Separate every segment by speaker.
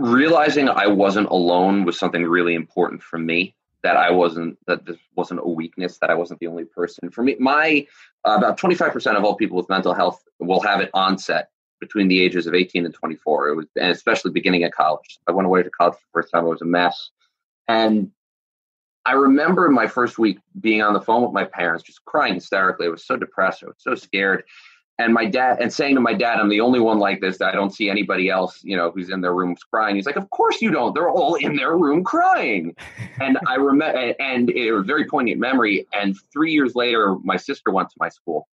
Speaker 1: realizing I wasn't alone was something really important for me. That I wasn't that this wasn't a weakness. That I wasn't the only person. For me, my uh, about twenty five percent of all people with mental health will have it onset between the ages of eighteen and twenty four. It was, and especially beginning at college. I went away to college for the first time. I was a mess, and I remember my first week being on the phone with my parents, just crying hysterically. I was so depressed. I was so scared and my dad and saying to my dad i'm the only one like this i don't see anybody else you know who's in their rooms crying. He's like of course you don't. They're all in their room crying. And i remember and it was a very poignant memory. And three years later my sister went to my school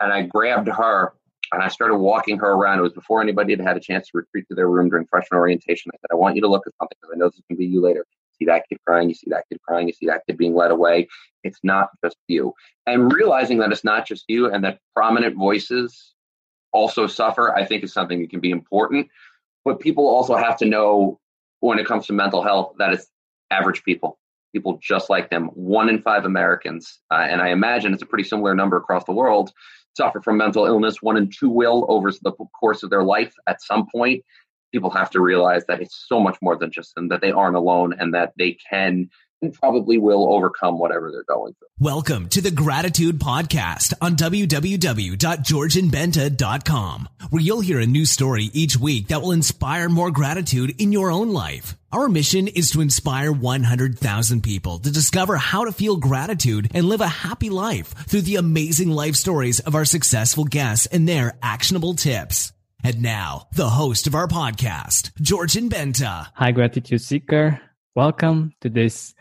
Speaker 1: and i grabbed her and i started walking her around. It was before anybody had had a chance to retreat to their room during freshman orientation. I said i want you to look at something because i know this can be you later see that kid crying, you see that kid crying, you see that kid being led away. It's not just you. And realizing that it's not just you and that prominent voices also suffer, I think is something that can be important. But people also have to know when it comes to mental health that it's average people, people just like them. One in five Americans, uh, and I imagine it's a pretty similar number across the world, suffer from mental illness. One in two will over the course of their life at some point people have to realize that it's so much more than just them, that they aren't alone and that they can and probably will overcome whatever they're going through.
Speaker 2: Welcome to the Gratitude Podcast on www.georgianbenta.com, where you'll hear a new story each week that will inspire more gratitude in your own life. Our mission is to inspire 100,000 people to discover how to feel gratitude and live a happy life through the amazing life stories of our successful guests and their actionable tips. And now, the host of our podcast, Georgian Benta.
Speaker 3: Hi, Gratitude Seeker. Welcome to this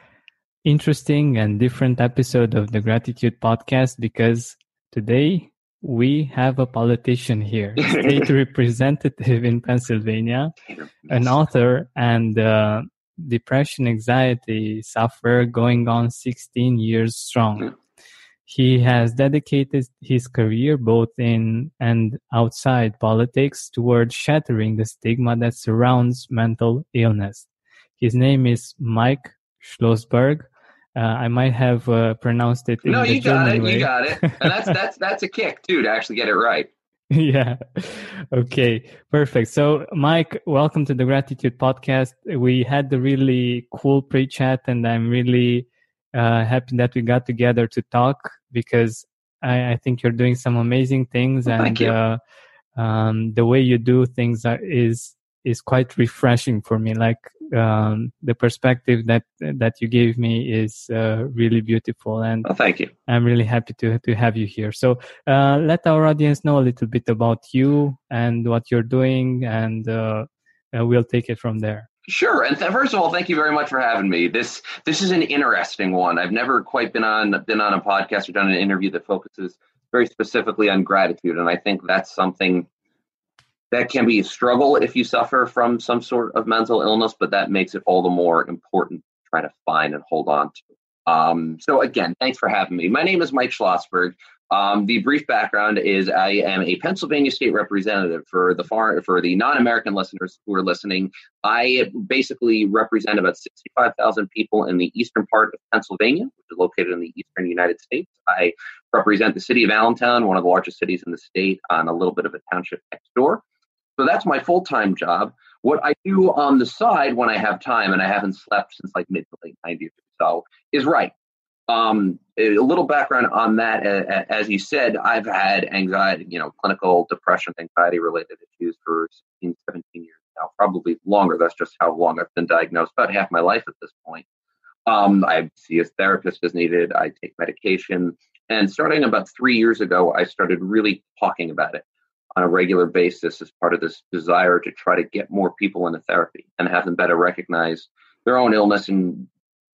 Speaker 3: interesting and different episode of the Gratitude Podcast because today we have a politician here, state representative in Pennsylvania, an author and uh, depression anxiety sufferer going on 16 years strong. He has dedicated his career both in and outside politics towards shattering the stigma that surrounds mental illness. His name is Mike Schlossberg. Uh, I might have uh, pronounced it.
Speaker 1: No, you got
Speaker 3: German
Speaker 1: it.
Speaker 3: Way.
Speaker 1: You got it. And that's that's that's a kick too to actually get it right.
Speaker 3: yeah. Okay. Perfect. So, Mike, welcome to the Gratitude Podcast. We had the really cool pre-chat, and I'm really uh, happy that we got together to talk because I, I think you're doing some amazing things,
Speaker 1: well,
Speaker 3: and uh, um, the way you do things are, is is quite refreshing for me. Like um, the perspective that that you gave me is uh, really beautiful, and
Speaker 1: well, thank you.
Speaker 3: I'm really happy to to have you here. So uh, let our audience know a little bit about you and what you're doing, and uh, we'll take it from there.
Speaker 1: Sure. And th- first of all, thank you very much for having me. This this is an interesting one. I've never quite been on been on a podcast or done an interview that focuses very specifically on gratitude, and I think that's something that can be a struggle if you suffer from some sort of mental illness, but that makes it all the more important to try to find and hold on to. Um, so again, thanks for having me. My name is Mike Schlossberg. Um, the brief background is I am a Pennsylvania state representative for the for the non-American listeners who are listening. I basically represent about 65,000 people in the eastern part of Pennsylvania, which is located in the eastern United States. I represent the city of Allentown, one of the largest cities in the state, on a little bit of a township next door. So that's my full-time job. What I do on the side when I have time, and I haven't slept since like mid to late 90s or so, is write. Um, a little background on that. As you said, I've had anxiety, you know, clinical depression, anxiety related issues for 16, 17 years now, probably longer. That's just how long I've been diagnosed, about half my life at this point. Um, I see a therapist as needed. I take medication. And starting about three years ago, I started really talking about it on a regular basis as part of this desire to try to get more people into therapy and have them better recognize their own illness and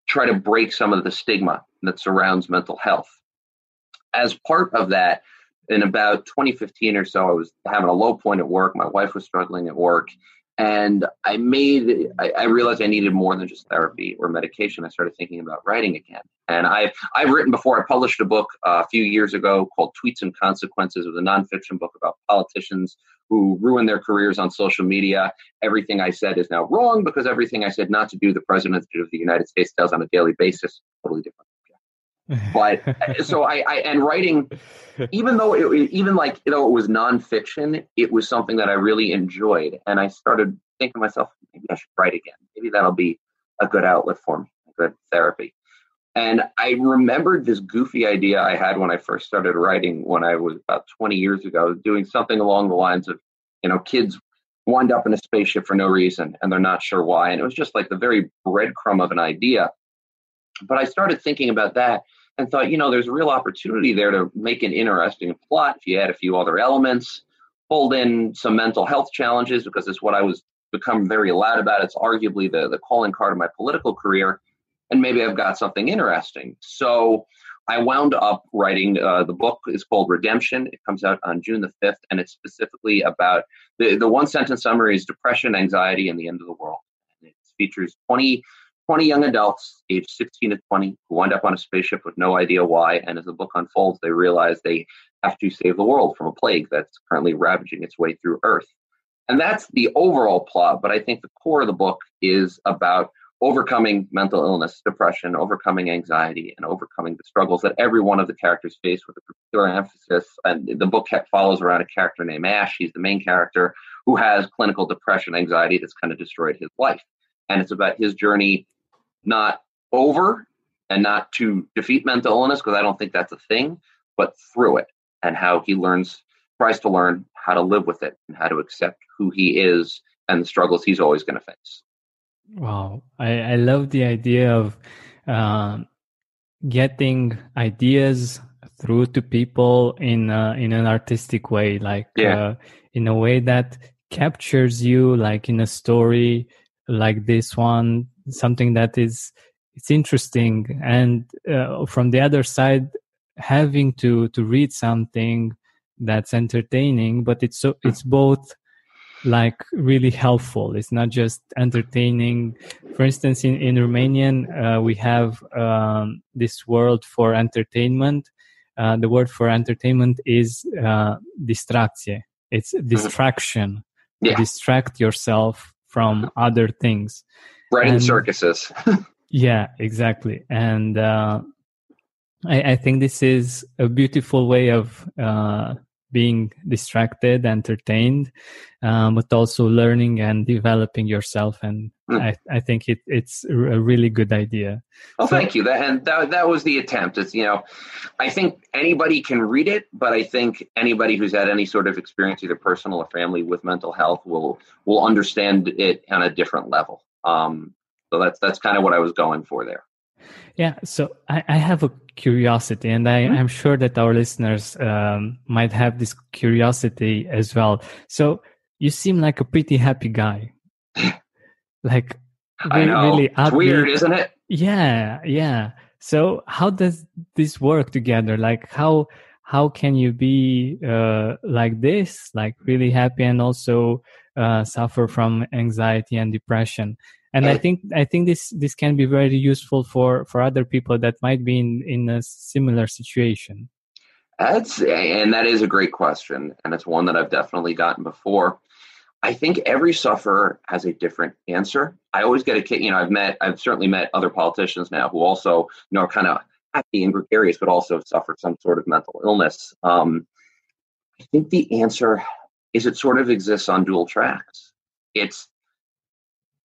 Speaker 1: try to break some of the stigma that surrounds mental health. As part of that, in about 2015 or so, I was having a low point at work. My wife was struggling at work. And I made, I, I realized I needed more than just therapy or medication. I started thinking about writing again. And I've, I've written before. I published a book uh, a few years ago called Tweets and Consequences. It was a nonfiction book about politicians who ruin their careers on social media. Everything I said is now wrong because everything I said not to do, the president of the United States does on a daily basis. Totally different. But so I, I and writing, even though it even like you know it was nonfiction, it was something that I really enjoyed, and I started thinking to myself, maybe I should write again. Maybe that'll be a good outlet for me, a good therapy. And I remembered this goofy idea I had when I first started writing when I was about 20 years ago, doing something along the lines of, you know, kids wind up in a spaceship for no reason and they're not sure why. And it was just like the very breadcrumb of an idea. But I started thinking about that and thought, you know, there's a real opportunity there to make an interesting plot if you add a few other elements, fold in some mental health challenges because it's what I was become very loud about. It's arguably the, the calling card of my political career and maybe I've got something interesting. So I wound up writing uh, the book is called Redemption. It comes out on June the 5th, and it's specifically about the, the one sentence summary is depression, anxiety, and the end of the world. And it features 20, 20 young adults aged 16 to 20 who wind up on a spaceship with no idea why. And as the book unfolds, they realize they have to save the world from a plague that's currently ravaging its way through Earth. And that's the overall plot. But I think the core of the book is about overcoming mental illness, depression, overcoming anxiety, and overcoming the struggles that every one of the characters face with a particular emphasis. And the book follows around a character named Ash. He's the main character who has clinical depression, anxiety that's kind of destroyed his life. And it's about his journey not over and not to defeat mental illness, because I don't think that's a thing, but through it and how he learns, tries to learn how to live with it and how to accept who he is and the struggles he's always going to face.
Speaker 3: Wow, I, I love the idea of uh, getting ideas through to people in uh, in an artistic way, like yeah. uh, in a way that captures you, like in a story like this one, something that is it's interesting, and uh, from the other side, having to to read something that's entertaining, but it's so it's both like really helpful. It's not just entertaining. For instance, in, in Romanian, uh, we have um, this word for entertainment. Uh, the word for entertainment is uh, distracție. It's mm-hmm. distraction. Yeah. Distract yourself from other things.
Speaker 1: Right in circuses.
Speaker 3: yeah, exactly. And uh, I, I, think this is a beautiful way of uh, being distracted, entertained, um, but also learning and developing yourself. And mm. I, I, think it, it's a really good idea.
Speaker 1: Well, so, thank you. That, and that, that was the attempt. It's, you know, I think anybody can read it, but I think anybody who's had any sort of experience, either personal or family with mental health will, will understand it on a different level. Um, so that's, that's kind of what I was going for there.
Speaker 3: Yeah, so I, I have a curiosity, and I, am mm-hmm. sure that our listeners um, might have this curiosity as well. So you seem like a pretty happy guy, like
Speaker 1: really, really it's weird, isn't it?
Speaker 3: Yeah, yeah. So how does this work together? Like how how can you be uh, like this, like really happy, and also uh, suffer from anxiety and depression? and i think i think this this can be very useful for for other people that might be in in a similar situation.
Speaker 1: That's and that is a great question and it's one that i've definitely gotten before. I think every sufferer has a different answer. I always get a kick you know i've met i've certainly met other politicians now who also you know are kind of happy and gregarious but also suffered some sort of mental illness um, i think the answer is it sort of exists on dual tracks it's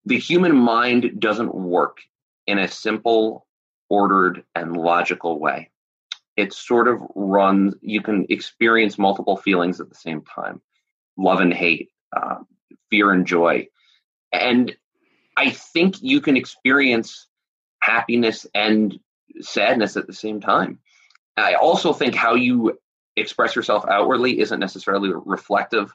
Speaker 1: the human mind doesn't work in a simple, ordered, and logical way. It sort of runs, you can experience multiple feelings at the same time love and hate, uh, fear and joy. And I think you can experience happiness and sadness at the same time. I also think how you express yourself outwardly isn't necessarily reflective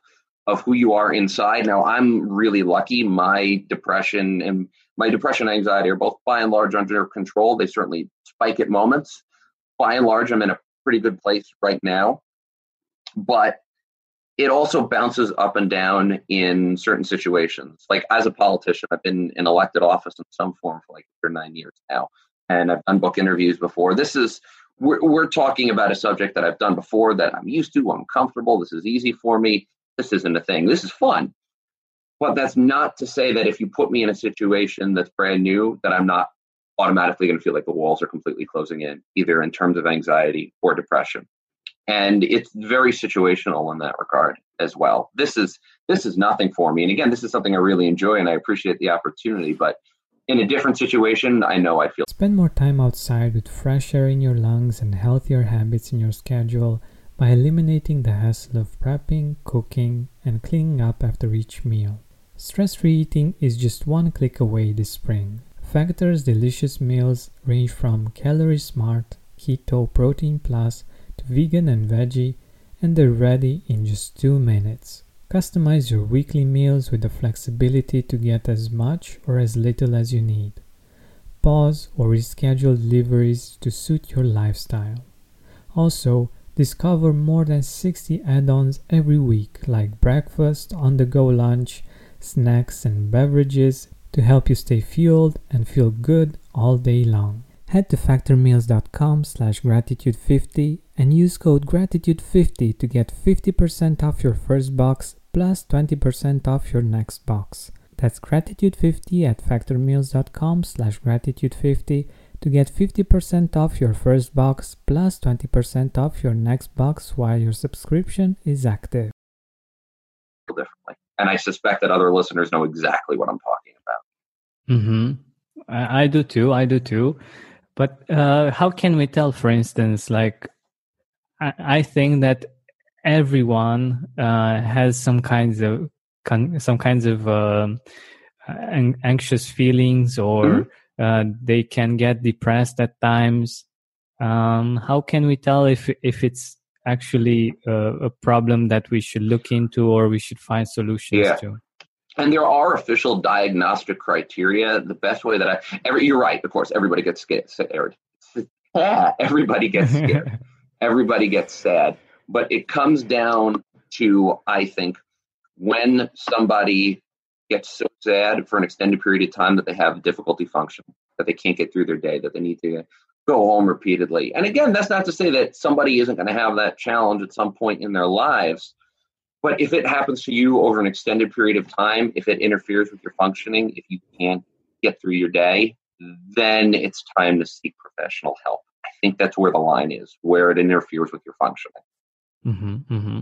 Speaker 1: of who you are inside. Now, I'm really lucky. My depression and my depression and anxiety are both by and large under control. They certainly spike at moments. By and large, I'm in a pretty good place right now. But it also bounces up and down in certain situations. Like as a politician, I've been in elected office in some form for like for nine years now, and I've done book interviews before. This is we're, we're talking about a subject that I've done before that I'm used to. I'm comfortable. This is easy for me this isn't a thing. This is fun. But that's not to say that if you put me in a situation that's brand new, that I'm not automatically going to feel like the walls are completely closing in, either in terms of anxiety or depression. And it's very situational in that regard as well. This is this is nothing for me. And again, this is something I really enjoy and I appreciate the opportunity, but in a different situation, I know I feel.
Speaker 4: Spend more time outside with fresh air in your lungs and healthier habits in your schedule by eliminating the hassle of prepping, cooking, and cleaning up after each meal. Stress free eating is just one click away this spring. Factor's delicious meals range from calorie smart, keto, protein plus, to vegan and veggie, and they're ready in just two minutes. Customize your weekly meals with the flexibility to get as much or as little as you need. Pause or reschedule deliveries to suit your lifestyle. Also, discover more than 60 add ons every week, like breakfast, on the go lunch, snacks, and beverages to help you stay fueled and feel good all day long. Head to factormeals.com slash gratitude50 and use code gratitude50 to get 50% off your first box plus 20% off your next box. That's gratitude50 at factormeals.com slash gratitude50 to get 50% off your first box plus 20% off your next box while your subscription is active.
Speaker 1: Differently. And I suspect that other listeners know exactly what I'm talking
Speaker 3: about. Mm-hmm. I, I do too. I do too. But uh, how can we tell, for instance, like, I, I think that everyone uh, has some kinds of some kinds of uh, anxious feelings or mm-hmm. Uh, they can get depressed at times. Um, how can we tell if if it's actually a, a, problem that we should look into or we should find solutions yeah. to?
Speaker 1: And there are official diagnostic criteria. The best way that i every, you're right of course everybody gets scared everybody gets scared. Everybody gets sad but it comes down to, I think, when somebody gets so sad for an extended period of time that they have difficulty functioning, that they can't get through their day, that they need to go home repeatedly. And again, that's not to say that somebody isn't going to have that challenge at some point in their lives. But if it happens to you over an extended period of time, if it interferes with your functioning, if you can't get through your day, then it's time to seek professional help. I think that's where the line is, where it interferes with your functioning.
Speaker 3: Mm-hmm, mm-hmm.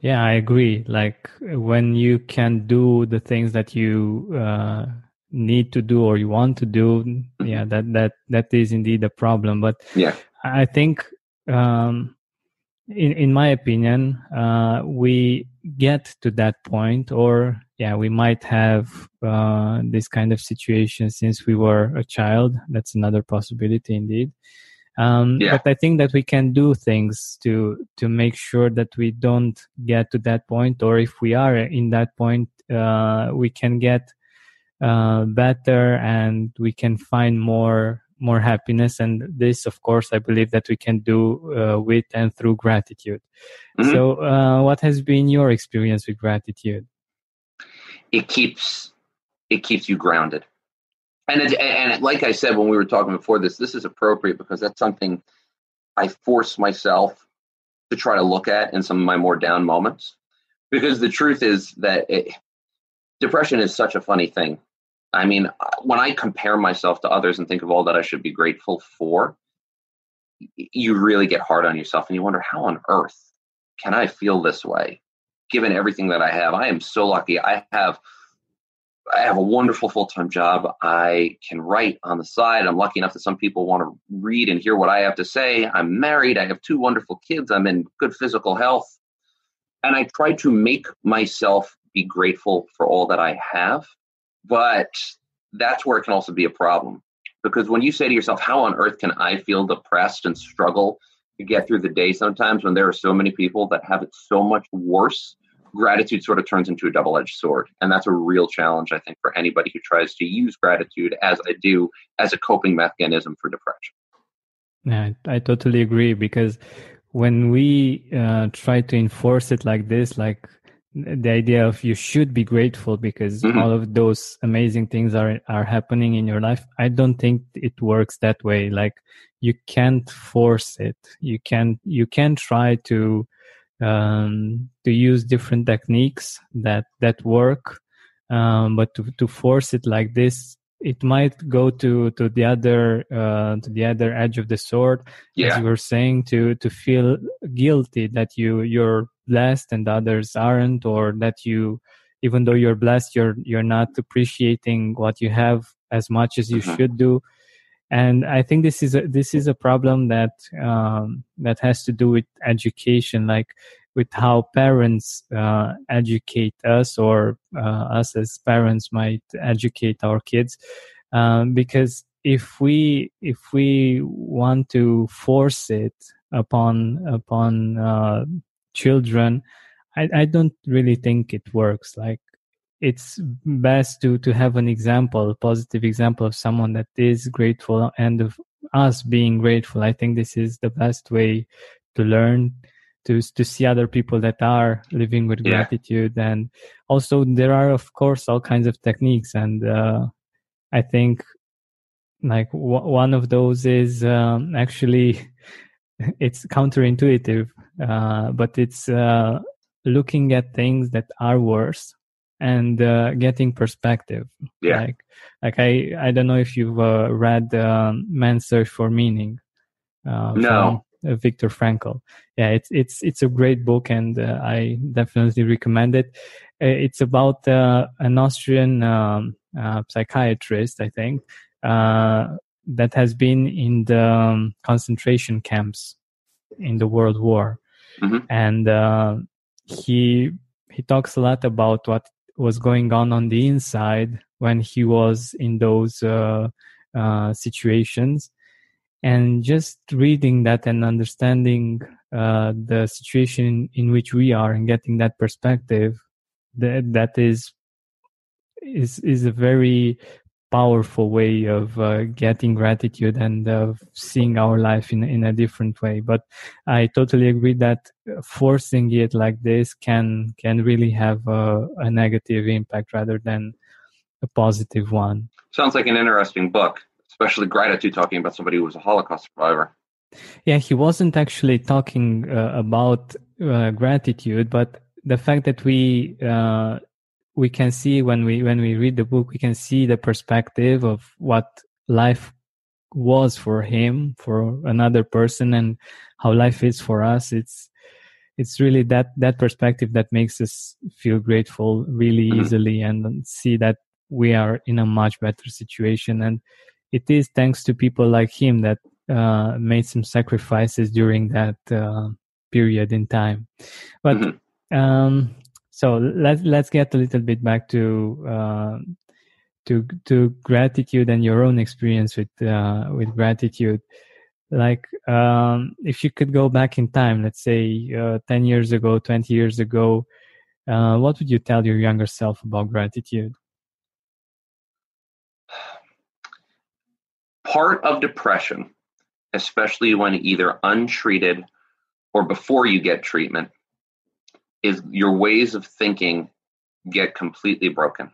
Speaker 3: Yeah, I agree. Like when you can do the things that you uh, need to do or you want to do, yeah, that that that is indeed a problem. But
Speaker 1: yeah,
Speaker 3: I think, um, in in my opinion, uh, we get to that point, or yeah, we might have uh, this kind of situation since we were a child. That's another possibility, indeed. Um, yeah. But I think that we can do things to to make sure that we don't get to that point, or if we are in that point, uh, we can get uh, better and we can find more more happiness. And this, of course, I believe that we can do uh, with and through gratitude. Mm-hmm. So, uh, what has been your experience with gratitude?
Speaker 1: It keeps it keeps you grounded and it, and like I said when we were talking before this, this is appropriate because that's something I force myself to try to look at in some of my more down moments. Because the truth is that it, depression is such a funny thing. I mean, when I compare myself to others and think of all that I should be grateful for, you really get hard on yourself and you wonder how on earth can I feel this way given everything that I have. I am so lucky. I have I have a wonderful full time job. I can write on the side. I'm lucky enough that some people want to read and hear what I have to say. I'm married. I have two wonderful kids. I'm in good physical health. And I try to make myself be grateful for all that I have. But that's where it can also be a problem. Because when you say to yourself, how on earth can I feel depressed and struggle to get through the day sometimes when there are so many people that have it so much worse gratitude sort of turns into a double edged sword. And that's a real challenge, I think, for anybody who tries to use gratitude, as I do, as a coping mechanism for depression.
Speaker 3: Yeah, I totally agree because when we uh, try to enforce it like this, like the idea of you should be grateful because mm-hmm. all of those amazing things are are happening in your life i don't think it works that way like you can't force it you can you can try to um, to use different techniques that that work um, but to, to force it like this it might go to to the other uh, to the other edge of the sword
Speaker 1: Yeah.
Speaker 3: as you were saying to to feel guilty that you you're blessed and others aren't or that you even though you're blessed you're you're not appreciating what you have as much as you
Speaker 1: Mhm.
Speaker 3: should do and i think this is a this is a problem that um, that has to do with education like with how parents uh, educate us or uh, us as parents might educate our kids. Um, because if we if we want to force it upon upon uh, children I, I don't really think it works. Like it's best to to have an example a positive example of someone that is grateful and of us being grateful. I think this is the best way to learn to to see other people that are living with
Speaker 1: Yeah.
Speaker 3: gratitude. And also there are of course all kinds of techniques. And uh, i think like w- one of those is um, actually it's counterintuitive uh, but it's uh, looking at things that are worse and uh, getting perspective
Speaker 1: Yeah.
Speaker 3: like like i i don't know if you've uh, read um, man's search for meaning uh,
Speaker 1: No.
Speaker 3: from, uh, Viktor Frankl. Yeah, it's it's it's a great book, and uh, I definitely recommend it. Uh, It's about uh, an Austrian um, uh, psychiatrist, I think, uh, that has been in the um, concentration camps in the World War,
Speaker 1: Mhm.
Speaker 3: and uh, he he talks a lot about what was going on on the inside when he was in those uh, uh, situations. And just reading that and understanding uh, the situation in which we are and getting that perspective that that is is is a very powerful way of uh, getting gratitude and of seeing our life in in a different way but i totally agree that forcing it like this can can really have a, a negative impact rather than a positive one
Speaker 1: Sounds like an interesting book, especially gratitude talking about somebody who was a Holocaust survivor.
Speaker 3: Yeah, he wasn't actually talking uh, about uh, gratitude, but the fact that we uh, we can see when we when we read the book, we can see the perspective of what life was for him, for another person, and how life is for us. It's it's really that that perspective that makes us feel grateful really
Speaker 1: Mhm.
Speaker 3: easily and see that we are in a much better situation and it is thanks to people like him that uh, made some sacrifices during that uh, period in time. But
Speaker 1: Mhm.
Speaker 3: um, so let's let's get a little bit back to uh, to to gratitude and your own experience with uh, with gratitude. Like um, if you could go back in time, let's say uh, ten years ago, twenty years ago, uh, what would you tell your younger self about gratitude?
Speaker 1: Part of depression, especially when either untreated or before you get treatment, is your ways of thinking get completely broken.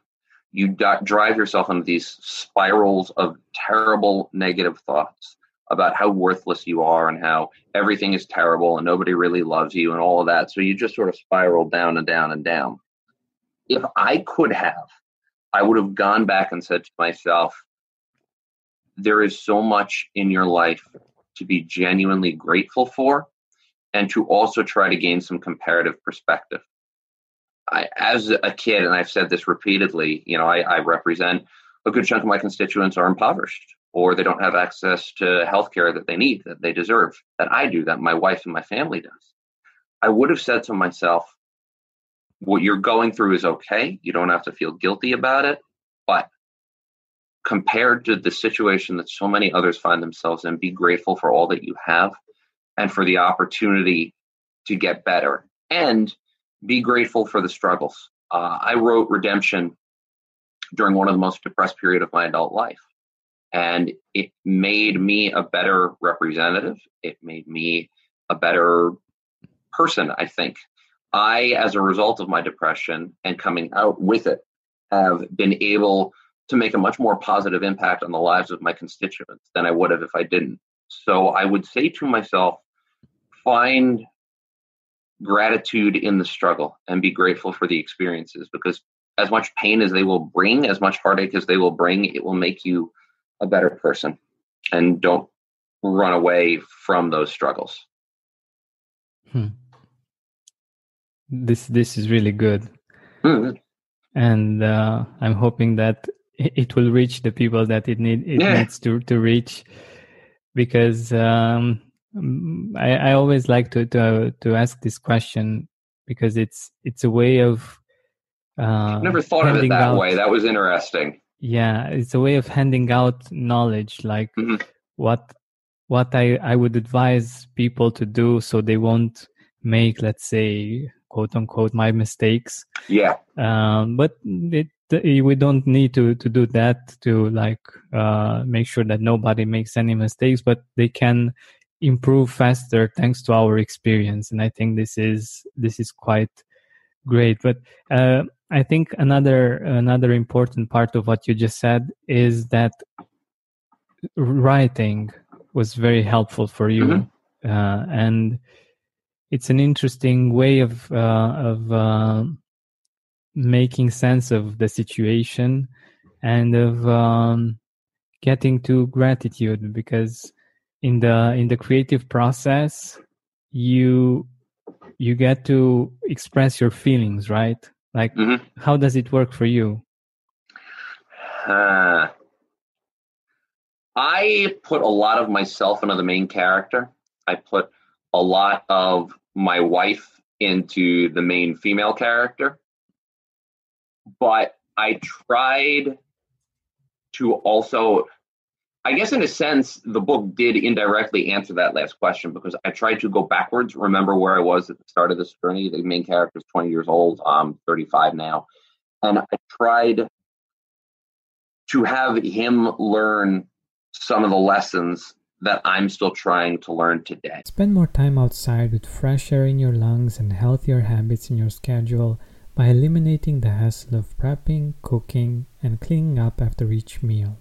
Speaker 1: You drive yourself into these spirals of terrible negative thoughts about how worthless you are and how everything is terrible and nobody really loves you and all of that. So you just sort of spiral down and down and down. If I could have, I would have gone back and said to myself, there is so much in your life to be genuinely grateful for and to also try to gain some comparative perspective. I, as a kid, and I've said this repeatedly, you know, I, I represent a good chunk of my constituents are impoverished or they don't have access to health care that they need, that they deserve, that I do, that my wife and my family does. I would have said to myself, what you're going through is okay. You don't have to feel guilty about it. But compared to the situation that so many others find themselves in, be grateful for all that you have and for the opportunity to get better and be grateful for the struggles. Uh, I wrote Redemption during one of the most depressed period of my adult life. And it made me a better representative. It made me a better person, I think. I, as a result of my depression and coming out with it, have been able to make a much more positive impact on the lives of my constituents than I would have if I didn't. So I would say to myself, find gratitude in the struggle and be grateful for the experiences because as much pain as they will bring, as much heartache as they will bring, it will make you a better person. And don't run away from those struggles.
Speaker 3: Hmm. This this is really good,
Speaker 1: Mm,
Speaker 3: and uh, I'm hoping that it will reach the people that it need it
Speaker 1: Yeah.
Speaker 3: needs to to reach, because um, I I always like to to to ask this question because it's it's a way of uh,
Speaker 1: Never thought of it that
Speaker 3: out-
Speaker 1: way. That was interesting.
Speaker 3: yeah it's a way of handing out knowledge like
Speaker 1: Mhm.
Speaker 3: what what i i would advise people to do so they won't make let's say quote unquote my mistakes
Speaker 1: Yeah.
Speaker 3: um but it we don't need to to do that to like uh make sure that nobody makes any mistakes but they can improve faster thanks to our experience and i think this is this is quite great but uh i think another another important part of what you just said is that writing was very helpful for you
Speaker 1: Mhm.
Speaker 3: uh, and it's an interesting way of uh, of uh, making sense of the situation and of um, getting to gratitude because in the in the creative process you you get to express your feelings right like
Speaker 1: Mhm.
Speaker 3: how does it work for you
Speaker 1: Uh, I put a lot of myself into the main character. I put a lot of my wife into the main female character. But I tried to also, I guess, in a sense, the book did indirectly answer that last question because I tried to go backwards, remember where I was at the start of this journey. The main character is 20 years old, I'm 35 now. And I tried to have him learn some of the lessons that I'm still trying to learn today.
Speaker 4: Spend more time outside with fresh air in your lungs and healthier habits in your schedule by eliminating the hassle of prepping, cooking, and cleaning up after each meal.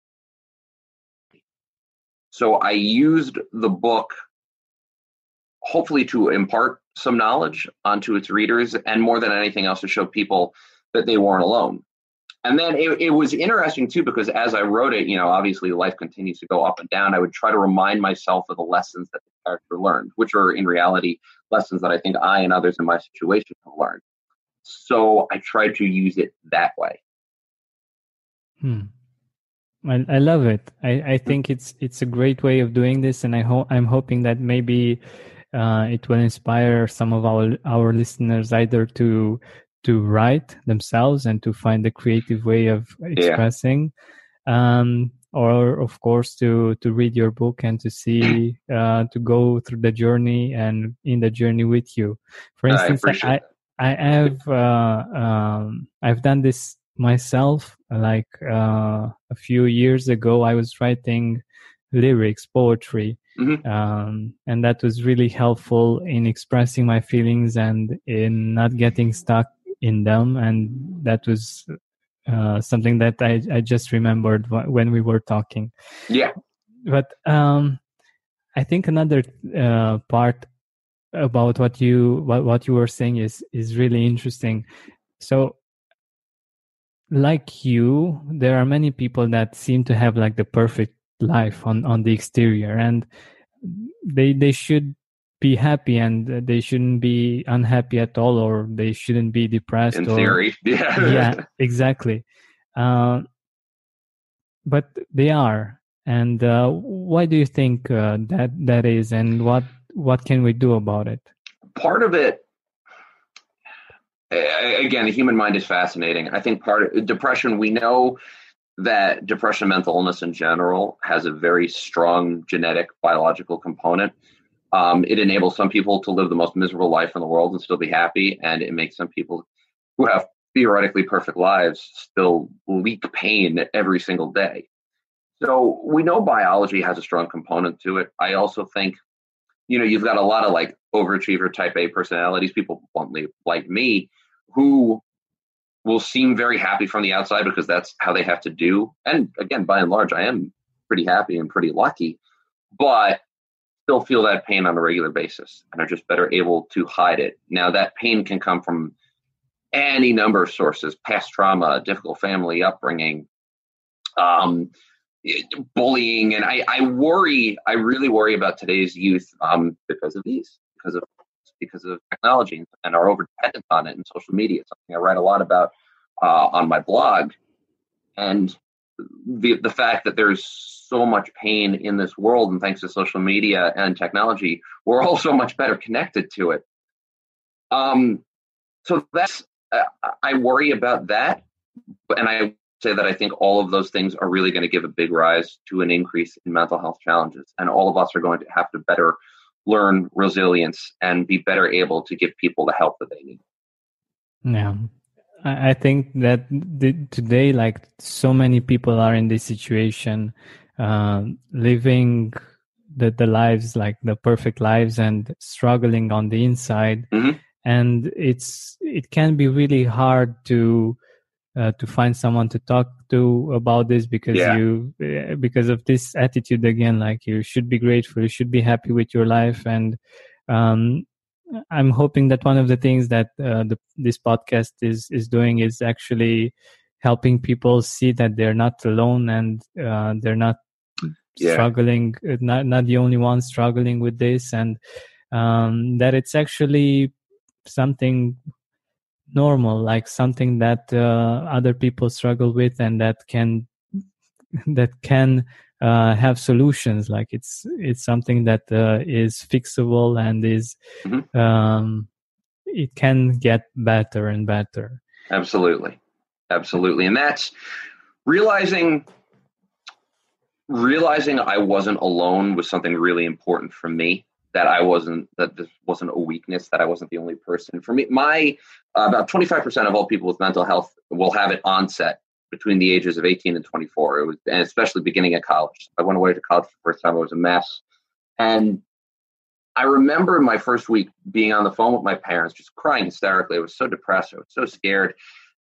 Speaker 1: So I used the book hopefully to impart some knowledge onto its readers and more than anything else to show people that they weren't alone. And then it, it was interesting too because as I wrote it, you know, obviously life continues to go up and down. I would try to remind myself of the lessons that the character learned, which are in reality lessons that I think I and others in my situation have learned. So I tried to use it that way.
Speaker 3: Hmm. I, I love it. I, I think it's it's a great way of doing this, and I hope I'm hoping that maybe uh, it will inspire some of our our listeners either to to write themselves and to find a creative way of expressing, um, or of course to to read your book and to see uh, to go through the journey and in the journey with you. For
Speaker 1: I
Speaker 3: instance,
Speaker 1: appreciate
Speaker 3: I I have uh, um, I've done this myself like uh, a few years ago i was writing lyrics poetry
Speaker 1: Mhm.
Speaker 3: um, and that was really helpful in expressing my feelings and in not getting stuck in them and that was uh, something that I, I just remembered when we were talking
Speaker 1: Yeah.
Speaker 3: but um, I think another uh, part about what you what, what you were saying is is really interesting. So, like you, there are many people that seem to have like the perfect life on on the exterior, and they they should be happy and they shouldn't be unhappy at all, or they shouldn't be depressed.
Speaker 1: In
Speaker 3: or,
Speaker 1: theory. Yeah.
Speaker 3: yeah, exactly. Uh, but they are. And uh, why do you think uh, that that is, and what what can we do about it?
Speaker 1: Part of it, again, the human mind is fascinating. I think part of depression, we know that depression, mental illness in general, has a very strong genetic biological component. Um, it enables some people to live the most miserable life in the world and still be happy, and it makes some people who have theoretically perfect lives still leak pain every single day. So we know biology has a strong component to it. I also think, you know, you've got a lot of like overachiever type A personalities, people bluntly like me, who will seem very happy from the outside because that's how they have to do. And again, by and large, I am pretty happy and pretty lucky, but still feel that pain on a regular basis and are just better able to hide it. Now, that pain can come from any number of sources past trauma, difficult family upbringing, um, bullying. And I, I worry, I really worry about today's youth um, because of these, because of because of technology and our over dependence on it and social media. It's something I write a lot about uh, on my blog. And the the fact that there's so much pain in this world, and thanks to social media and technology, we're all so much better connected to it. Um, so that's uh, I worry about that, and I say that I think all of those things are really going to give a big rise to an increase in mental health challenges, and all of us are going to have to better learn resilience and be better able to give people the help that they need.
Speaker 3: Yeah. I think that the, today, like so many people are in this situation, uh, living the, the lives, like the perfect lives and struggling on the inside.
Speaker 1: Mm-hmm.
Speaker 3: And it's, it can be really hard to, uh, to find someone to talk to about this because yeah. you uh, because of this attitude again like you should be grateful you should be happy with your life and um, i'm hoping that one of the things that uh, the, this podcast is is doing is actually helping people see that they're not alone and uh, they're not yeah. struggling not not the only ones struggling with this and um, that it's actually something normal like something that uh, other people struggle with and that can that can uh, have solutions. Like it's it's something that uh, is fixable and is mm-hmm. um, it can get better and better.
Speaker 1: Absolutely. Absolutely. And that's realizing realizing i wasn't alone was something really important for me that I wasn't that this wasn't a weakness that I wasn't the only person. For me, my uh, about 25% of all people with mental health will have it onset between the ages of 18 and 24. It was and especially beginning at college. I went away to college for the first time. I was a mess, and I remember my first week being on the phone with my parents, just crying hysterically. I was so depressed. I was so scared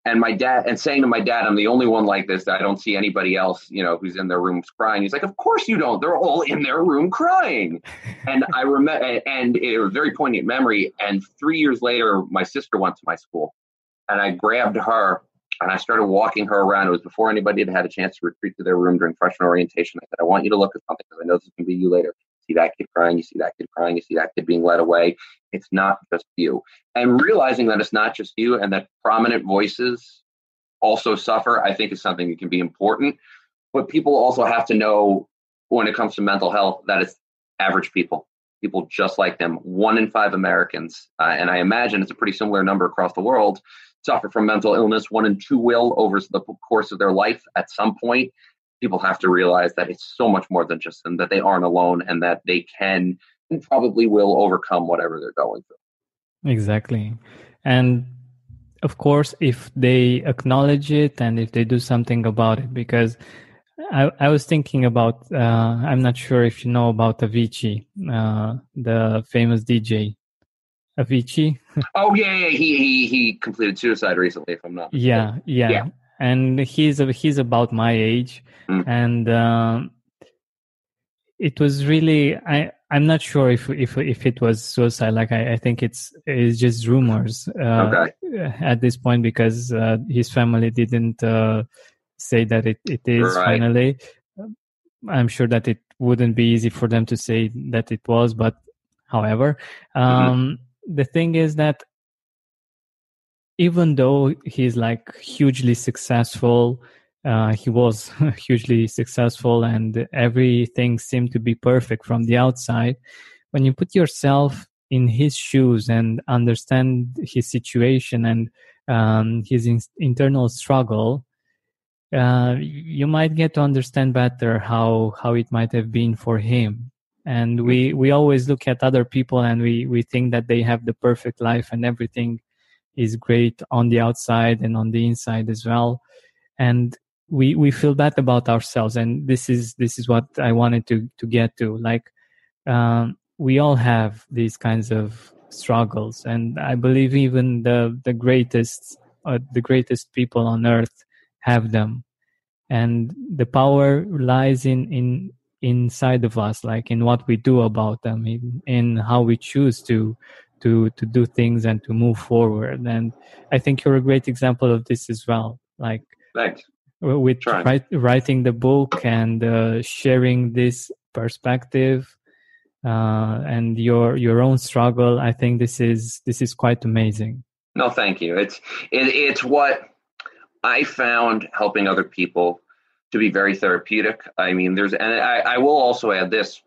Speaker 1: and my dad and saying to my dad i'm the only one like this i don't see anybody else you know who's in their rooms crying. He's like of course you don't. They're all in their room crying. And i remember and it was a very poignant memory. And three years later my sister went to my school and i grabbed her and i started walking her around. It was before anybody had had a chance to retreat to their room during freshman orientation. I said i want you to look at something because i know this can be you later see that kid crying, you see that kid crying, you see that kid being led away. It's not just you. And realizing that it's not just you and that prominent voices also suffer, I think is something that can be important. But people also have to know when it comes to mental health that it's average people, people just like them. One in five Americans, uh, and I imagine it's a pretty similar number across the world, suffer from mental illness. One in two will over the course of their life at some point people have to realize that it's so much more than just them, that they aren't alone and that they can and probably will overcome whatever they're going through.
Speaker 3: Exactly. And of course, if they acknowledge it and if they do something about it, because I, I was thinking about, uh, I'm not sure if you know about Avicii, uh, the famous DJ. Avicii.
Speaker 1: oh yeah, yeah, he he he completed suicide recently. If I'm not.
Speaker 3: Yeah, yeah, yeah, and he's he's about my age, mm. and um, it was really I I'm not sure if if if it was suicide. Like I, I think it's it's just rumors uh, okay. at this point because uh, his family didn't uh, say that it it is right. finally. I'm sure that it wouldn't be easy for them to say that it was, but however, mm-hmm. um, mm-hmm. the thing is that even though he's like hugely successful uh, he was hugely successful and everything seemed to be perfect from the outside. When you put yourself in his shoes and understand his situation and um, his in- internal struggle, uh, you might get to understand better how how it might have been for him. And we we always look at other people and we we think that they have the perfect life and everything is great on the outside and on the inside as well. And we we feel bad about ourselves and this is this is what i wanted to to get to like um, we all have these kinds of struggles and i believe even the the greatest uh, the greatest people on earth have them and the power lies in in inside of us like in what we do about them in, in how we choose to to to do things and to move forward. And i think you're a great example of this as well. Like
Speaker 1: thanks.
Speaker 3: with write, writing the book and uh, sharing this perspective uh, and your your own struggle i think this is this is quite amazing.
Speaker 1: No thank you. It's it, it's what i found helping other people to be very therapeutic. I mean there's and I, I will also add this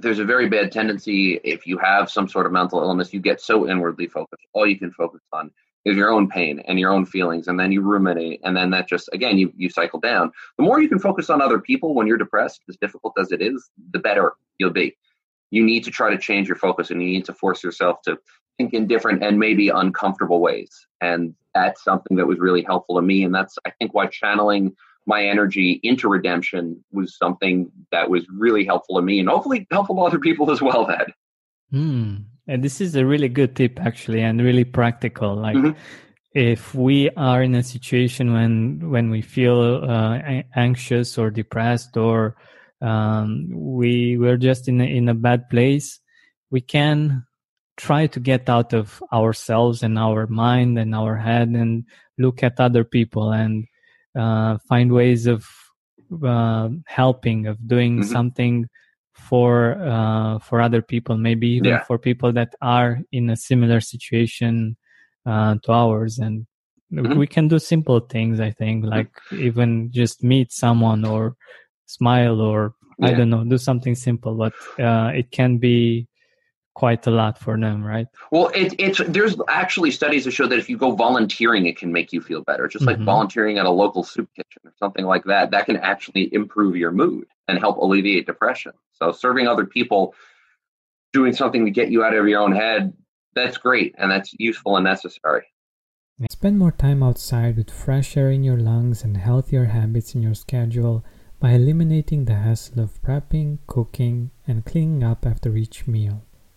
Speaker 1: there's a very bad tendency if you have some sort of mental illness you get so inwardly focused all you can focus on is your own pain and your own feelings and then you ruminate and then that just again you you cycle down. The more you can focus on other people when you're depressed as difficult as it is the better you'll be. You need to try to change your focus and you need to force yourself to think in different and maybe uncomfortable ways. And that's something that was really helpful to me and that's i think why channeling my energy into redemption was something that was really helpful to me and hopefully helpful to other people as well Ed.
Speaker 3: Hmm. And this is a really good tip, actually, and really practical. Like, mm-hmm. if we are in a situation when when we feel uh, anxious or depressed, or um, we we're just in a, in a bad place, we can try to get out of ourselves and our mind and our head and look at other people and uh, find ways of uh, helping, of doing mm-hmm. something for uh, for other people, maybe even yeah. for people that are in a similar situation uh, to ours, and mm-hmm. we can do simple things. I think, mm-hmm. like even just meet someone or smile or yeah. I don't know, do something simple, but uh, it can be quite a lot for them, right?
Speaker 1: Well, it, it's there's actually studies that show that if you go volunteering, it can make you feel better. Just like mm-hmm. volunteering at a local soup kitchen or something like that, that can actually improve your mood and help alleviate depression. So serving other people, doing something to get you out of your own head, that's great and that's useful and necessary.
Speaker 4: Spend more time outside with fresh air in your lungs and healthier habits in your schedule by eliminating the hassle of prepping, cooking, and cleaning up after each meal.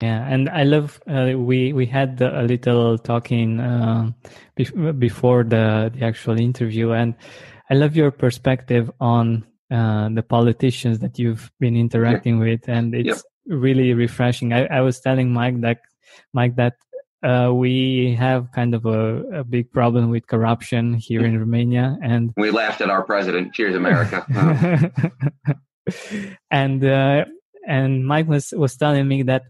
Speaker 3: Yeah, and I love uh, we we had a little talking uh, before the the actual interview, and I love your perspective on uh, the politicians that you've been interacting yeah. with, and it's yep. really refreshing. I, I, was telling Mike that Mike that uh, we have kind of a, a, big problem with corruption here in Romania, and
Speaker 1: we laughed at our president. Cheers, America!
Speaker 3: and uh, and Mike was was telling me that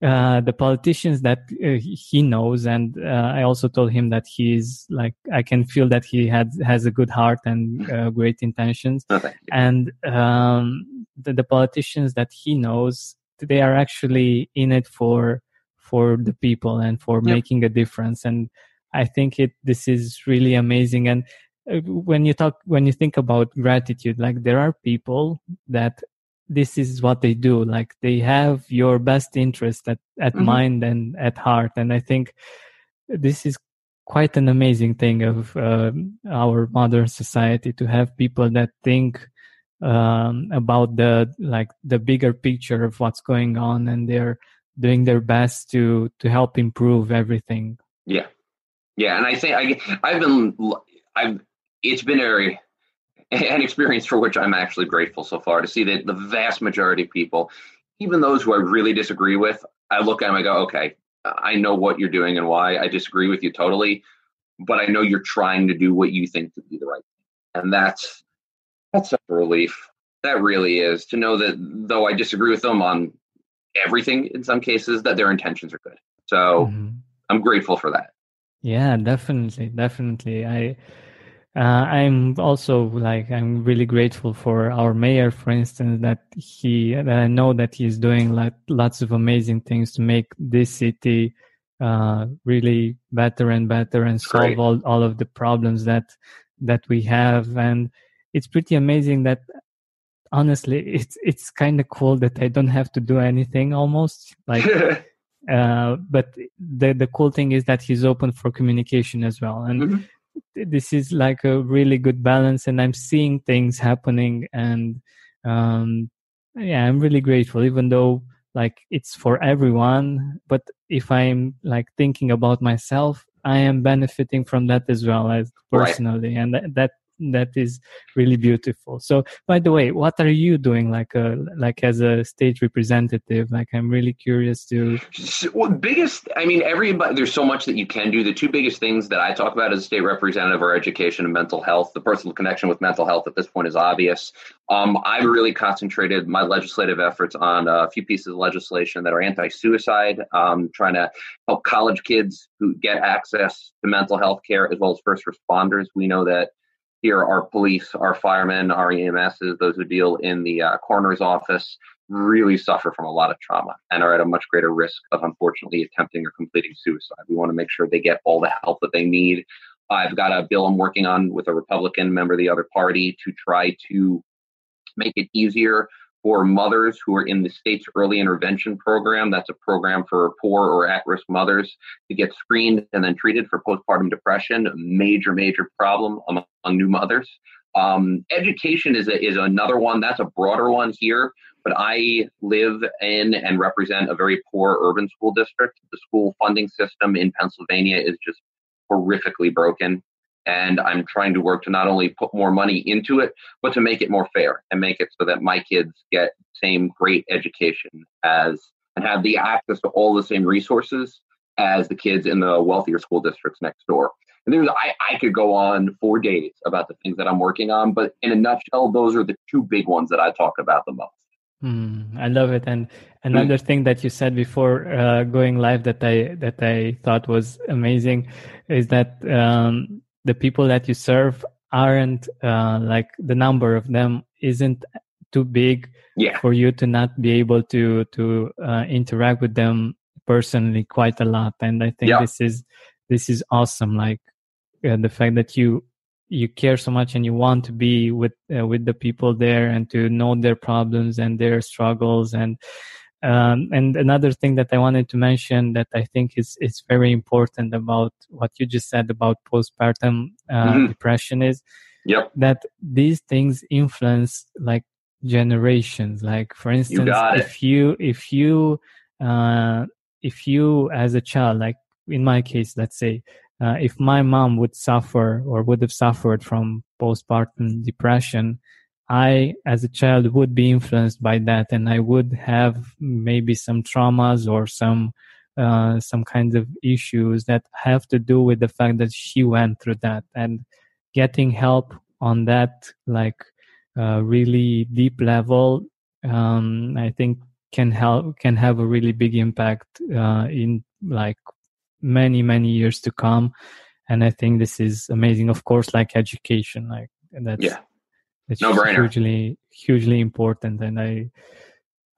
Speaker 3: uh, the politicians that uh, he knows, and uh, I also told him that he's like I can feel that he had has a good heart and mm-hmm. uh, great intentions,
Speaker 1: okay.
Speaker 3: and um, the, the, politicians that he knows they are actually in it for for the people and for yep. making a difference, and I think it this is really amazing and uh, when you talk when you think about gratitude like there are people that this is what they do. Like they have your best interest at, at mm-hmm. mind and at heart. And i think this is quite an amazing thing of uh, our modern society to have people that think um, about the like the bigger picture of what's going on and they're doing their best to to help improve everything.
Speaker 1: Yeah. Yeah and i think i i've been i've it's been a an experience for which i'm actually grateful so far to see that the vast majority of people even those who i really disagree with i look at them i go okay I know what you're doing and why. I disagree with you totally, but I know you're trying to do what you think to be the right thing. And that's that's a relief. That really is to know that though I disagree with them on everything in some cases, that their intentions are good. So mm-hmm. I'm grateful for that.
Speaker 3: Yeah, definitely, definitely. I uh, I'm also like I'm really grateful for our mayor, for instance, that he that I know that he's doing like lots of amazing things to make this city uh, really better and better and solve Great. all, all of the problems that that we have. And it's pretty amazing that honestly, it's it's kind of cool that I don't have to do anything almost like. uh, but the the cool thing is that he's open for communication as well, and. Mm-hmm this is like a really good balance and i'm seeing things happening and um yeah i'm really grateful even though like it's for everyone but if i'm like thinking about myself i am benefiting from that as well as personally right. and that, that that is really beautiful. So by the way what are you doing like a like as a state representative? Like i'm really curious to
Speaker 1: well, biggest i mean everybody there's so much that you can do. The two biggest things that i talk about as a state representative are education and mental health. The personal connection with mental health at this point is obvious. Um, i've really concentrated my legislative efforts on a few pieces of legislation that are anti-suicide um, trying to help college kids who get access to mental health care as well as first responders. We know that here our police, our firemen, our EMSs, those who deal in the uh, coroner's office, really suffer from a lot of trauma and are at a much greater risk of unfortunately attempting or completing suicide. We want to make sure they get all the help that they need. I've got a bill I'm working on with a Republican member of the other party to try to make it easier for mothers who are in the state's early intervention program. That's a program for poor or at risk mothers to get screened and then treated for postpartum depression, a major, major problem among, new mothers. Um, education is, a, is another one. That's a broader one here, but I live in and represent a very poor urban school district. The school funding system in Pennsylvania is just horrifically broken and I'm trying to work to not only put more money into it, but to make it more fair and make it so that my kids get same great education as and have the access to all the same resources as the kids in the wealthier school districts next door. And there's I, I could go on for days about the things that I'm working on, but in a nutshell, those are the two big ones that I talk about the most.
Speaker 3: Mm, I love it. And another mm. thing that you said before uh, going live that I that I thought was amazing is that um, the people that you serve aren't uh, like the number of them isn't too big
Speaker 1: yeah.
Speaker 3: for you to not be able to to uh, interact with them personally quite a lot and i think yeah. this is this is awesome like uh, the fact that you you care so much and you want to be with uh, with the people there and to know their problems and their struggles and um, and another thing that I wanted to mention that I think is is very important about what you just said about postpartum uh, mm-hmm. depression is
Speaker 1: yep.
Speaker 3: that these things influence like generations. Like for instance,
Speaker 1: you
Speaker 3: if you if you uh, if you as a child, like in my case, let's say, uh, if my mom would suffer or would have suffered from postpartum depression, I, as a child, would be influenced by that, and I would have maybe some traumas or some uh, some kinds of issues that have to do with the fact that she went through that, and getting help on that, like uh, really deep level, um, I think can help can have a really big impact uh, in like many many years to come. And I think this is amazing. Of course, like education, like that's
Speaker 1: yeah
Speaker 3: it's no hugely hugely important and i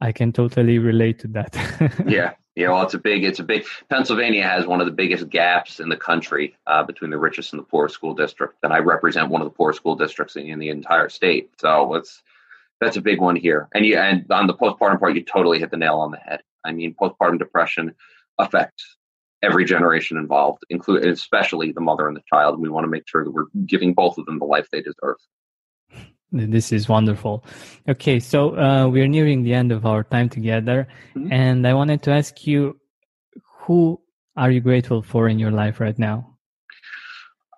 Speaker 3: I can totally relate to that.
Speaker 1: yeah, yeah. Well, it's a big, it's a big. Pennsylvania has one of the biggest gaps in the country uh, between the richest and the poorest school district, and I represent one of the poorest school districts in, in the entire state. So it's that's a big one here. And you and on the postpartum part, you totally hit the nail on the head. I mean, postpartum depression affects every generation involved, including especially the mother and the child. And we want to make sure that we're giving both of them the life they deserve.
Speaker 3: This is wonderful. Okay, so uh, we're nearing the end of our time together, mm-hmm. and I wanted to ask you, who are you grateful for in your life right now?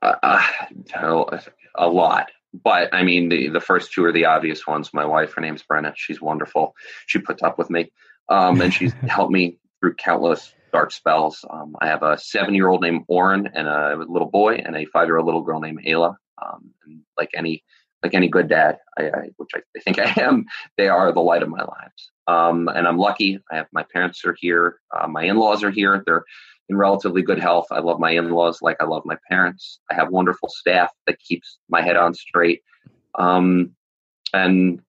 Speaker 1: Uh, a lot, but I mean, the the first two are the obvious ones. My wife, her name's Brenna. She's wonderful. She puts up with me, um, and she's helped me through countless dark spells. Um, I have a seven year old named Oren and a little boy, and a five year old little girl named Ayla. Um, and like any like any good dad, I, I, which I, think I am, they are the light of my lives. Um, and I'm lucky. I have my parents are here. Uh, my in-laws are here. They're in relatively good health. I love my in-laws like I love my parents. I have wonderful staff that keeps my head on straight. Um, and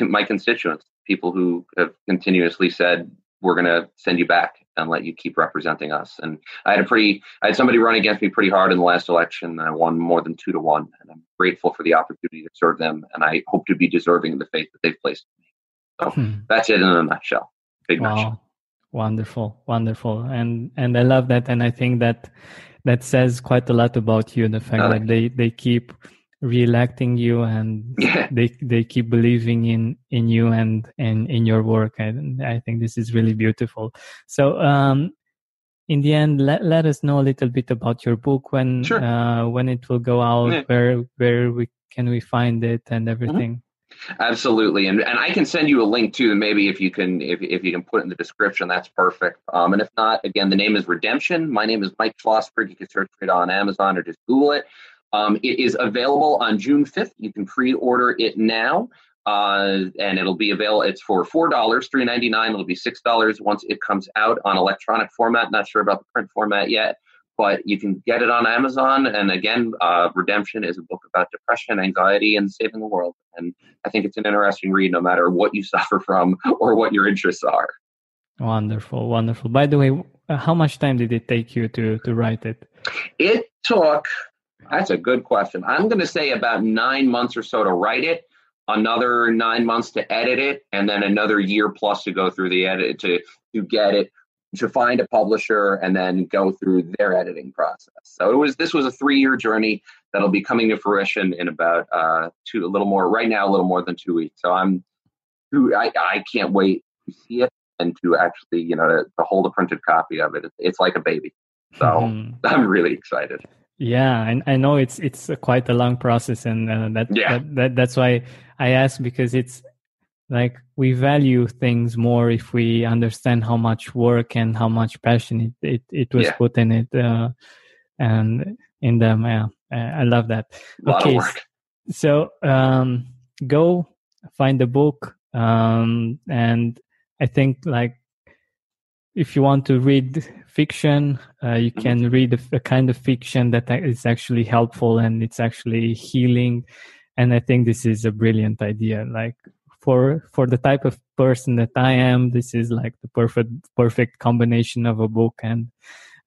Speaker 1: my constituents, people who have continuously said, we're going to send you back and let you keep representing us. And I had a pretty, I had somebody run against me pretty hard in the last election. And I won more than two to one, and I'm grateful for the opportunity to serve them. And I hope to be deserving of the faith that they've placed in me. So hmm. that's it in a nutshell. Big wow. nutshell.
Speaker 3: Wonderful, wonderful, and and I love that, and I think that that says quite a lot about you. The fact uh, that they they keep re-electing you and yeah. they they keep believing in in you and and in your work and i think this is really beautiful so um in the end let, let us know a little bit about your book when sure. uh when it will go out yeah. where where we can we find it and mm-hmm. everything
Speaker 1: mm-hmm. absolutely and and i can send you a link too maybe if you can if, if you can put it in the description that's perfect um and if not again the name is redemption my name is mike schlossberg you can search for it on amazon or just google it um, it is available on June 5th. You can pre-order it now. Uh, and it'll be available. It's for four dollars, three ninety nine. It'll be six dollars once it comes out on electronic format. Not sure about the print format yet, but you can get it on Amazon. And again, uh, Redemption is a book about depression, anxiety, and saving the world. And I think it's an interesting read, no matter what you suffer from or what your interests are.
Speaker 3: Wonderful, wonderful. By the way, how much time did it take you to to write it?
Speaker 1: It took that's a good question. I'm going to say about nine months or so to write it, another nine months to edit it, and then another year plus to go through the edit to to get it to find a publisher and then go through their editing process. So it was this was a three year journey that'll be coming to fruition in about uh, two a little more right now a little more than two weeks. So I'm I I can't wait to see it and to actually you know to, to hold a printed copy of it. It's, it's like a baby. So mm-hmm. I'm really excited.
Speaker 3: Yeah, and I know it's it's a quite a long process, and uh, that, yeah. that, that that's why I ask because it's like we value things more if we understand how much work and how much passion it it, it was yeah. put in it, uh, and in them. Yeah, I love that.
Speaker 1: okay,
Speaker 3: so um, go find the book, um, and I think like if you want to read fiction, uh, you mm-hmm. can read a, a, kind of fiction that is actually helpful and it's actually healing. And I think this is a brilliant idea. Like for for the type of person that I am, this is like the perfect perfect combination of a book, and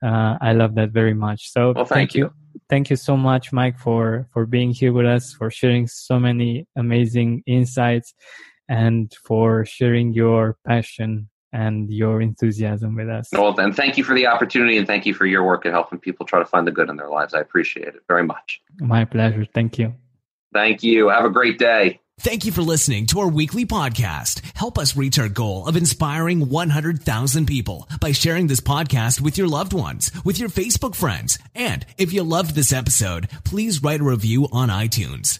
Speaker 3: uh, I love that very much. So
Speaker 1: well, thank, thank you. you.
Speaker 3: Thank you so much, Mike, for for being here with us, for sharing so many amazing insights, and for sharing your passion and your enthusiasm with us.
Speaker 1: Well, then thank you for the opportunity and thank you for your work at helping people try to find the good in their lives. I appreciate it very much.
Speaker 3: My pleasure. Thank you.
Speaker 1: Thank you. Have a great day.
Speaker 2: Thank you for listening to our weekly podcast. Help us reach our goal of inspiring 100,000 people by sharing this podcast with your loved ones, with your Facebook friends. And if you loved this episode, please write a review on iTunes.